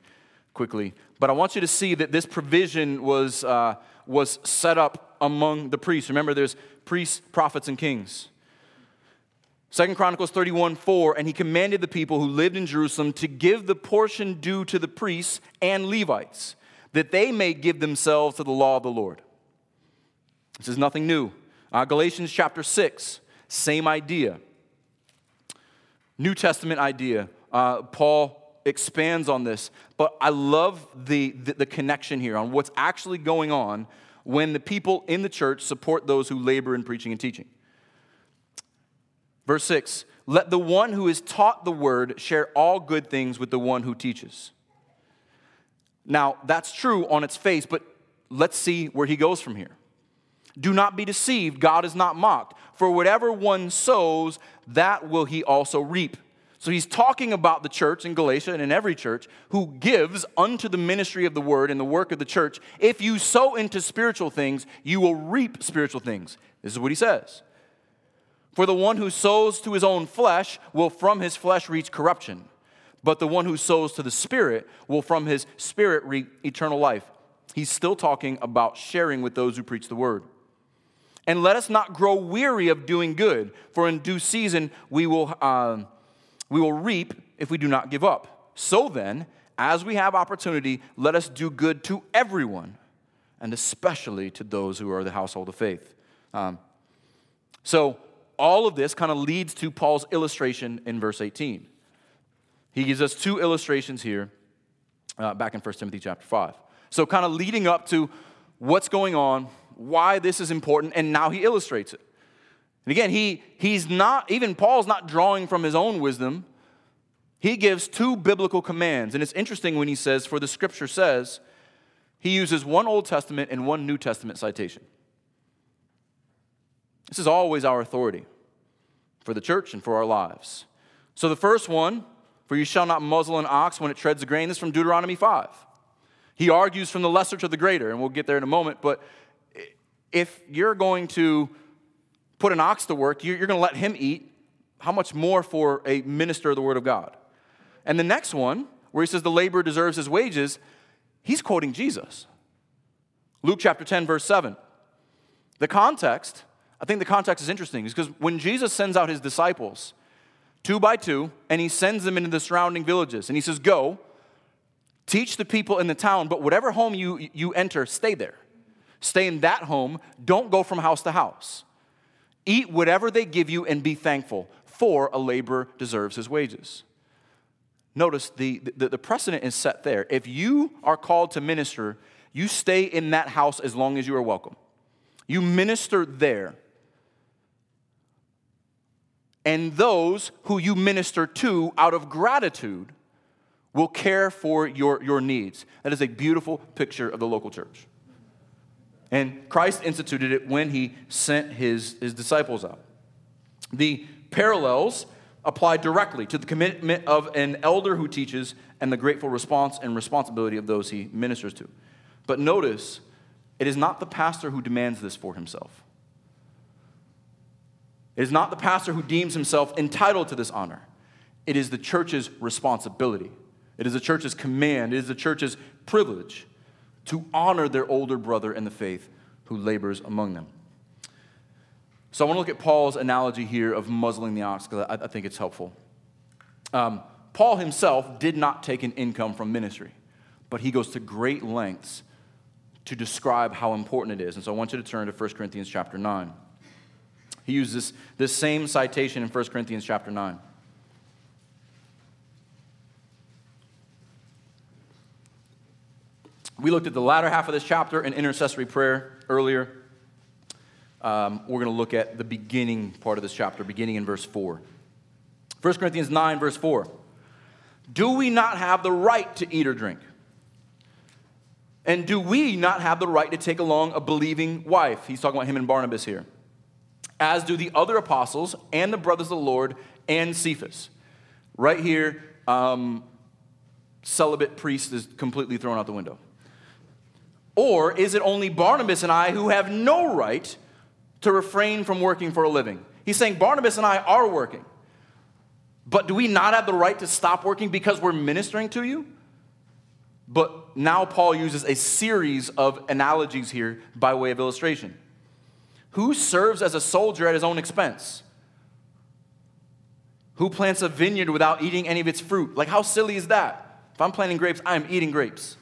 quickly. But I want you to see that this provision was, uh, was set up among the priests. Remember, there's priests, prophets, and kings. Second Chronicles 31 4, and he commanded the people who lived in Jerusalem to give the portion due to the priests and Levites, that they may give themselves to the law of the Lord. This is nothing new. Uh, Galatians chapter 6, same idea. New Testament idea. Uh, Paul expands on this, but I love the, the, the connection here on what's actually going on when the people in the church support those who labor in preaching and teaching. Verse 6 Let the one who is taught the word share all good things with the one who teaches. Now, that's true on its face, but let's see where he goes from here. Do not be deceived, God is not mocked. For whatever one sows, that will he also reap. So he's talking about the church in Galatia and in every church who gives unto the ministry of the word and the work of the church. If you sow into spiritual things, you will reap spiritual things. This is what he says. For the one who sows to his own flesh will from his flesh reach corruption, but the one who sows to the Spirit will from his Spirit reap eternal life. He's still talking about sharing with those who preach the word. And let us not grow weary of doing good, for in due season we will, uh, we will reap if we do not give up. So then, as we have opportunity, let us do good to everyone, and especially to those who are the household of faith. Um, so, all of this kind of leads to Paul's illustration in verse 18. He gives us two illustrations here uh, back in 1 Timothy chapter 5. So, kind of leading up to what's going on, why this is important, and now he illustrates it. And again, he, he's not, even Paul's not drawing from his own wisdom. He gives two biblical commands. And it's interesting when he says, For the scripture says, he uses one Old Testament and one New Testament citation. This is always our authority for the church and for our lives. So the first one, for you shall not muzzle an ox when it treads the grain, this is from Deuteronomy 5. He argues from the lesser to the greater, and we'll get there in a moment. But if you're going to put an ox to work, you're, going to let him eat. How much more for a minister of the Word of God? And the next one, where he says the laborer deserves his wages, he's quoting Jesus. Luke chapter 10, verse 7. The context I think the context is interesting because when Jesus sends out his disciples two by two and he sends them into the surrounding villages and he says, Go, teach the people in the town, but whatever home you, you enter, stay there. Stay in that home. Don't go from house to house. Eat whatever they give you and be thankful, for a laborer deserves his wages. Notice the, the, the precedent is set there. If you are called to minister, you stay in that house as long as you are welcome. You minister there and those who you minister to out of gratitude will care for your, your needs. That is a beautiful picture of the local church. And Christ instituted it when he sent his, his disciples out. The parallels apply directly to the commitment of an elder who teaches and the grateful response and responsibility of those he ministers to. But notice, it is not the pastor who demands this for himself. It is not the pastor who deems himself entitled to this honor. It is the church's responsibility. It is the church's command. It is the church's privilege to honor their older brother in the faith who labors among them. So I want to look at Paul's analogy here of muzzling the ox because I, think it's helpful. Um, Paul himself did not take an income from ministry, but he goes to great lengths to describe how important it is. And so I want you to turn to 1 Corinthians chapter 9. He uses this, this same citation in 1 Corinthians chapter 9. We looked at the latter half of this chapter in intercessory prayer earlier. Um, we're going to look at the beginning part of this chapter, beginning in verse 4. 1 Corinthians 9, verse 4. Do we not have the right to eat or drink? And do we not have the right to take along a believing wife? He's talking about him and Barnabas here as do the other apostles and the brothers of the Lord and Cephas. Right here, um, celibate priest is completely thrown out the window. Or is it only Barnabas and I who have no right to refrain from working for a living? He's saying Barnabas and I are working. But do we not have the right to stop working because we're ministering to you? But now Paul uses a series of analogies here by way of illustration. Who serves as a soldier at his own expense? Who plants a vineyard without eating any of its fruit? Like, how silly is that? If I'm planting grapes, I am eating grapes.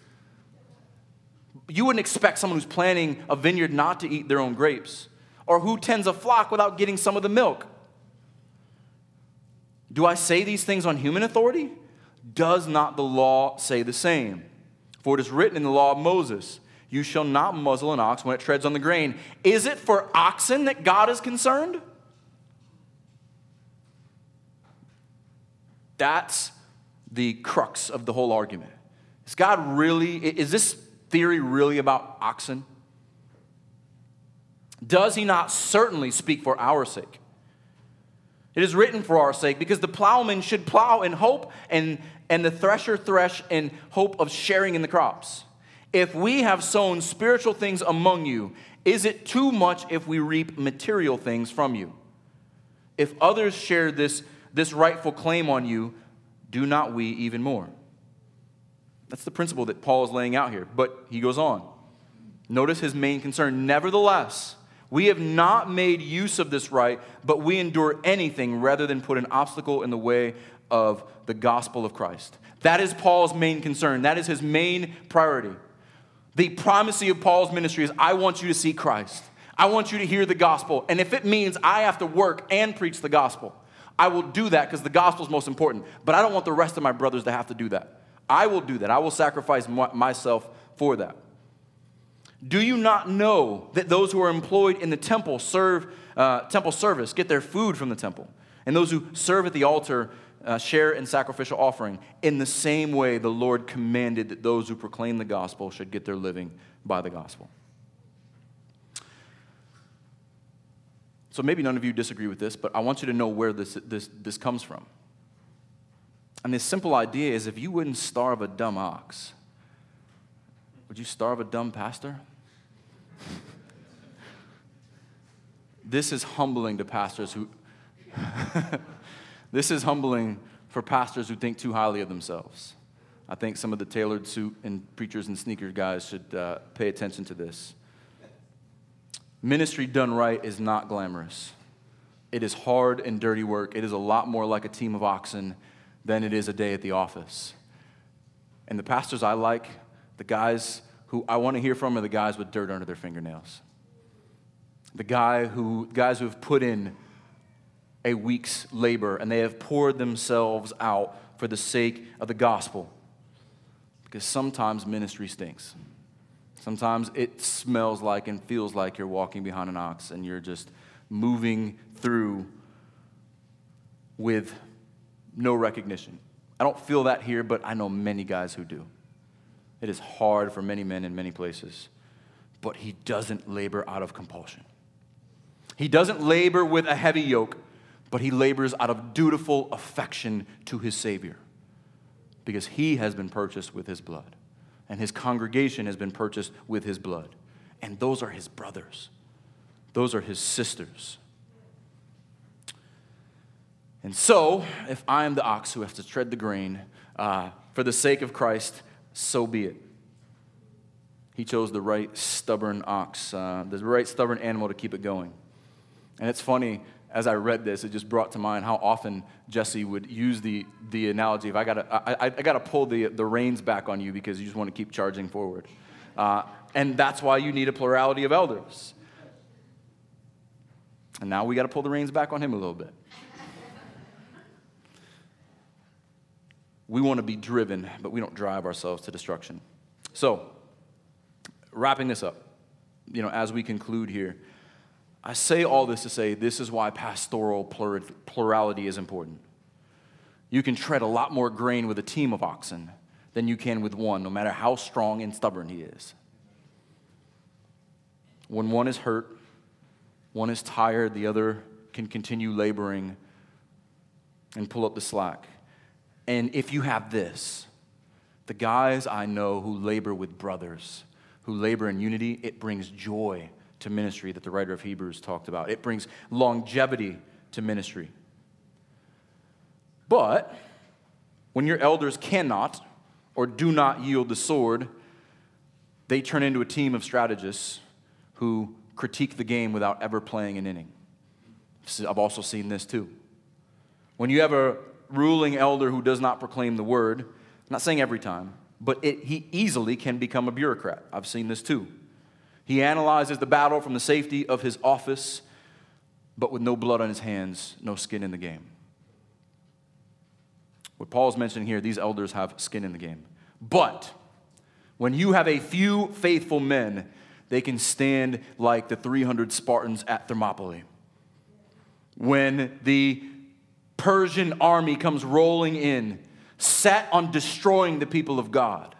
You wouldn't expect someone who's planting a vineyard not to eat their own grapes. Or who tends a flock without getting some of the milk? Do I say these things on human authority? Does not the law say the same? For it is written in the law of Moses you shall not muzzle an ox when it treads on the grain. Is it for oxen that God is concerned? That's the crux of the whole argument. Is God really, is this theory really about oxen? Does he not certainly speak for our sake? It is written for our sake because the plowman should plow in hope and, and the thresher thresh in hope of sharing in the crops. If we have sown spiritual things among you, is it too much if we reap material things from you? If others share this, this rightful claim on you, do not we even more? That's the principle that Paul is laying out here. But he goes on. Notice his main concern. Nevertheless, we have not made use of this right, but we endure anything rather than put an obstacle in the way of the gospel of Christ. That is Paul's main concern. That is his main priority. The primacy of Paul's ministry is I want you to see Christ. I want you to hear the gospel. And if it means I have to work and preach the gospel, I will do that because the gospel is most important. But I don't want the rest of my brothers to have to do that. I will do that. I will sacrifice myself for that. Do you not know that those who are employed in the temple serve uh, temple service get their food from the temple, and those who serve at the altar uh, share in sacrificial offering? In the same way, the Lord commanded that those who proclaim the gospel should get their living by the gospel. So maybe none of you disagree with this, but I want you to know where this, this, this comes from. And this simple idea is if you wouldn't starve a dumb ox, would you starve a dumb pastor? this is humbling to pastors who. this is humbling for pastors who think too highly of themselves. I think some of the tailored suit and preachers and sneakers guys should uh, pay attention to this. Ministry done right is not glamorous. It is hard and dirty work. It is a lot more like a team of oxen than it is a day at the office. And the pastors I like, the guys who I want to hear from are the guys with dirt under their fingernails. The guy who, guys who have put in a week's labor and they have poured themselves out for the sake of the gospel. Because sometimes ministry stinks. Sometimes it smells like and feels like you're walking behind an ox and you're just moving through with no recognition. I don't feel that here, but I know many guys who do. It is hard for many men in many places, but he doesn't labor out of compulsion. He doesn't labor with a heavy yoke, but he labors out of dutiful affection to his Savior because he has been purchased with his blood, and his congregation has been purchased with his blood. And those are his brothers, those are his sisters. And so, if I am the ox who has to tread the grain uh, for the sake of Christ, so be it. He chose the right stubborn ox, uh, the right stubborn animal to keep it going. And it's funny, as I read this, it just brought to mind how often Jesse would use the, the analogy of I gotta, I, I, gotta pull the, the reins back on you because you just want to keep charging forward. Uh, and that's why you need a plurality of elders. And now we got to pull the reins back on him a little bit. We want to be driven, but we don't drive ourselves to destruction. So, wrapping this up, you know, as we conclude here, I say all this to say this is why pastoral plurality is important. You can tread a lot more grain with a team of oxen than you can with one, no matter how strong and stubborn he is. When one is hurt, one is tired, the other can continue laboring and pull up the slack. And if you have this, the guys I know who labor with brothers, who labor in unity, it brings joy to ministry that the writer of Hebrews talked about. It brings longevity to ministry. But when your elders cannot or do not yield the sword, they turn into a team of strategists who critique the game without ever playing an inning. I've also seen this too. When you have a ruling elder who does not proclaim the word, I'm not saying every time, but it, he easily can become a bureaucrat. I've seen this too. He analyzes the battle from the safety of his office, but with no blood on his hands, no skin in the game. What Paul's mentioning here, these elders have skin in the game. But when you have a few faithful men, they can stand like the 300 Spartans at Thermopylae. When the Persian army comes rolling in, set on destroying the people of God.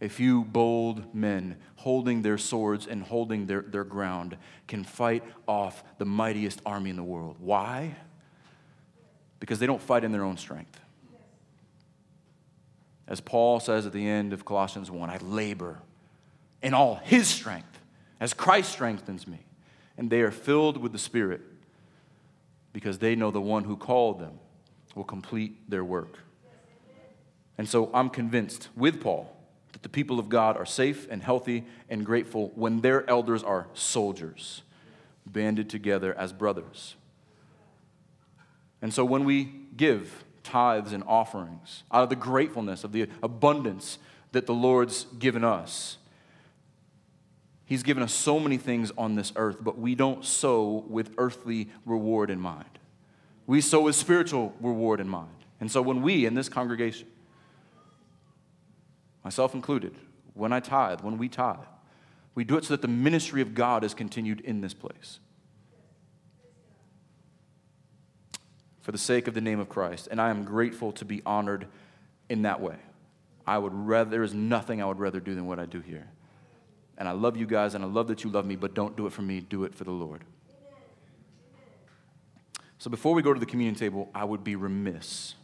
A few bold men holding their swords and holding their, their ground can fight off the mightiest army in the world. Why? Because they don't fight in their own strength. As Paul says at the end of Colossians 1, I labor in all his strength as Christ strengthens me. And they are filled with the Spirit because they know the one who called them will complete their work. And so I'm convinced with Paul that the people of God are safe and healthy and grateful when their elders are soldiers, banded together as brothers. And so when we give tithes and offerings out of the gratefulness of the abundance that the Lord's given us, He's given us so many things on this earth, but we don't sow with earthly reward in mind. We sow with spiritual reward in mind. And so when we in this congregation, myself included, when I tithe, when we tithe, we do it so that the ministry of God is continued in this place. For the sake of the name of Christ. And I am grateful to be honored in that way. I would rather, there is nothing I would rather do than what I do here. And I love you guys and I love that you love me, but don't do it for me, do it for the Lord. So before we go to the communion table, I would be remiss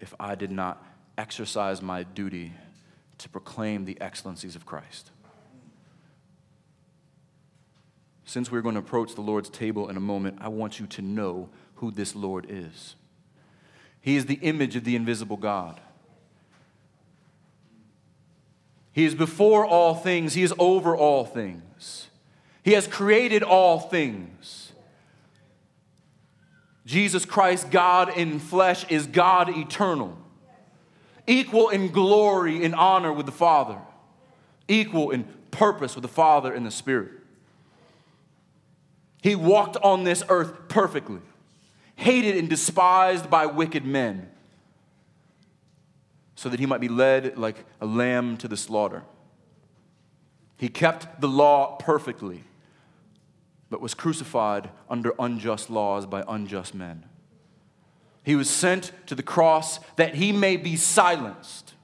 if I did not exercise my duty to proclaim the excellencies of Christ. Since we're going to approach the Lord's table in a moment, I want you to know who this Lord is. He is the image of the invisible God. He is before all things, He is over all things. He has created all things. Jesus Christ, God in flesh, is God eternal, equal in glory and honor with the Father, equal in purpose with the Father and the Spirit. He walked on this earth perfectly, hated and despised by wicked men so that he might be led like a lamb to the slaughter. He kept the law perfectly, but was crucified under unjust laws by unjust men. He was sent to the cross that he may be silenced.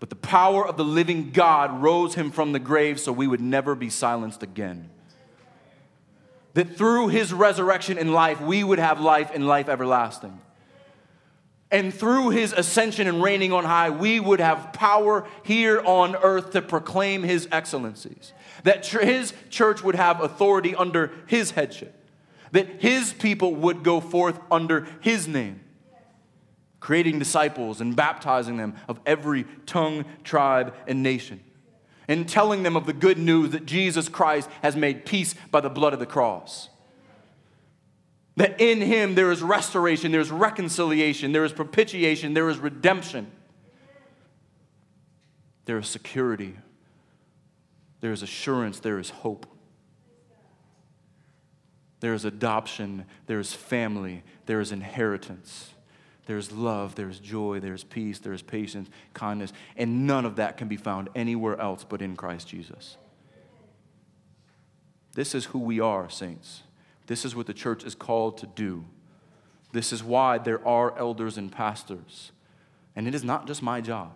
But the power of the living God rose him from the grave so we would never be silenced again. That through his resurrection in life, we would have life and life everlasting and through his ascension and reigning on high, we would have power here on earth to proclaim his excellencies. That his church would have authority under his headship. That his people would go forth under his name, creating disciples and baptizing them of every tongue, tribe, and nation, and telling them of the good news that Jesus Christ has made peace by the blood of the cross. That in him there is restoration, there is reconciliation, there is propitiation, there is redemption, there is security, there is assurance, there is hope. There is adoption, there is family, there is inheritance, there is love, there is joy, there is peace, there is patience, kindness, and none of that can be found anywhere else but in Christ Jesus. This is who we are, saints. This is what the church is called to do. This is why there are elders and pastors. And it is not just my job.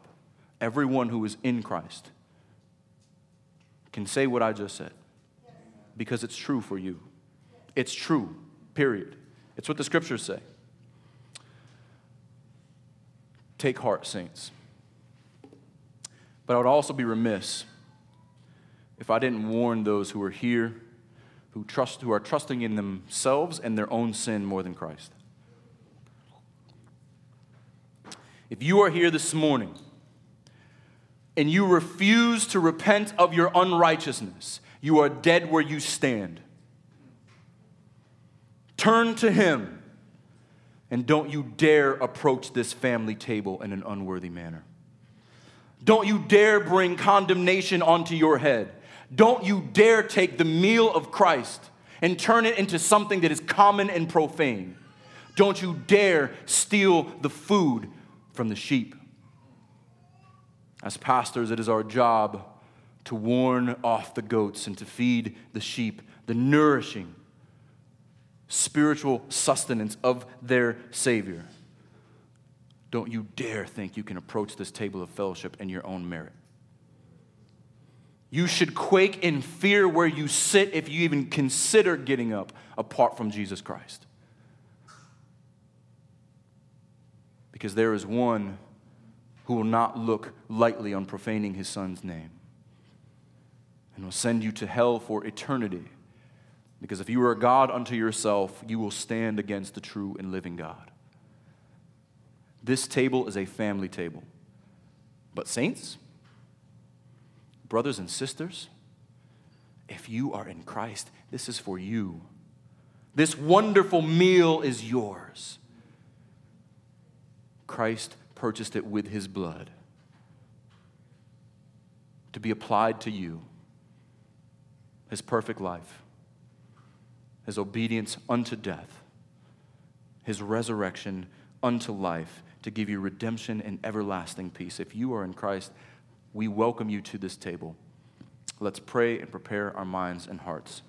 Everyone who is in Christ can say what I just said because it's true for you. It's true, period. It's what the scriptures say. Take heart, saints. But I would also be remiss if I didn't warn those who are here who, trust, who are trusting in themselves and their own sin more than Christ. If you are here this morning and you refuse to repent of your unrighteousness, you are dead where you stand. Turn to Him and don't you dare approach this family table in an unworthy manner. Don't you dare bring condemnation onto your head. Don't you dare take the meal of Christ and turn it into something that is common and profane. Don't you dare steal the food from the sheep. As pastors, it is our job to warn off the goats and to feed the sheep the nourishing spiritual sustenance of their Savior. Don't you dare think you can approach this table of fellowship in your own merit. You should quake in fear where you sit if you even consider getting up apart from Jesus Christ. Because there is one who will not look lightly on profaning his son's name and will send you to hell for eternity. Because if you are a God unto yourself, you will stand against the true and living God. This table is a family table. But, saints, Brothers and sisters, if you are in Christ, this is for you. This wonderful meal is yours. Christ purchased it with his blood. to be applied to you his perfect life, his obedience unto death, his resurrection unto life to give you redemption and everlasting peace. If you are in Christ, we welcome you to this table. Let's pray and prepare our minds and hearts.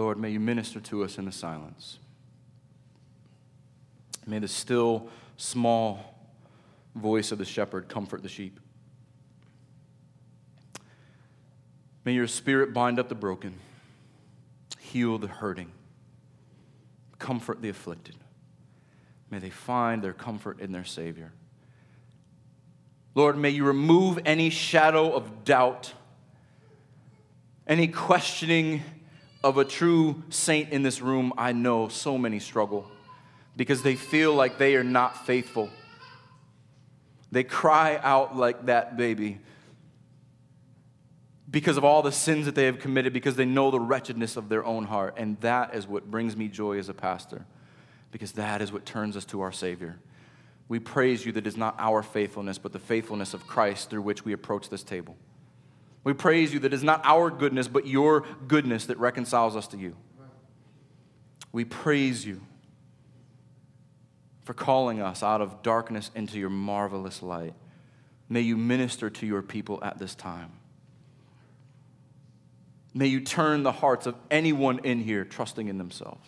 Lord, may you minister to us in the silence. May the still, small voice of the shepherd comfort the sheep. May your spirit bind up the broken, heal the hurting, comfort the afflicted. May they find their comfort in their Savior. Lord, may you remove any shadow of doubt, any questioning of a true saint in this room, I know so many struggle because they feel like they are not faithful. They cry out like that baby because of all the sins that they have committed, because they know the wretchedness of their own heart. And that is what brings me joy as a pastor, because that is what turns us to our Savior. We praise you that it is not our faithfulness, but the faithfulness of Christ through which we approach this table. We praise you that it is not our goodness, but your goodness that reconciles us to you. We praise you for calling us out of darkness into your marvelous light. May you minister to your people at this time. May you turn the hearts of anyone in here trusting in themselves.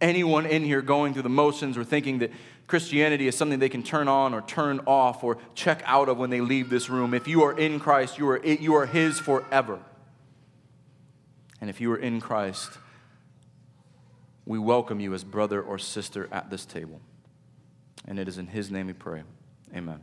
Anyone in here going through the motions or thinking that Christianity is something they can turn on or turn off or check out of when they leave this room. If you are in Christ, you are, you are His forever. And if you are in Christ, we welcome you as brother or sister at this table. And it is in His name we pray. Amen.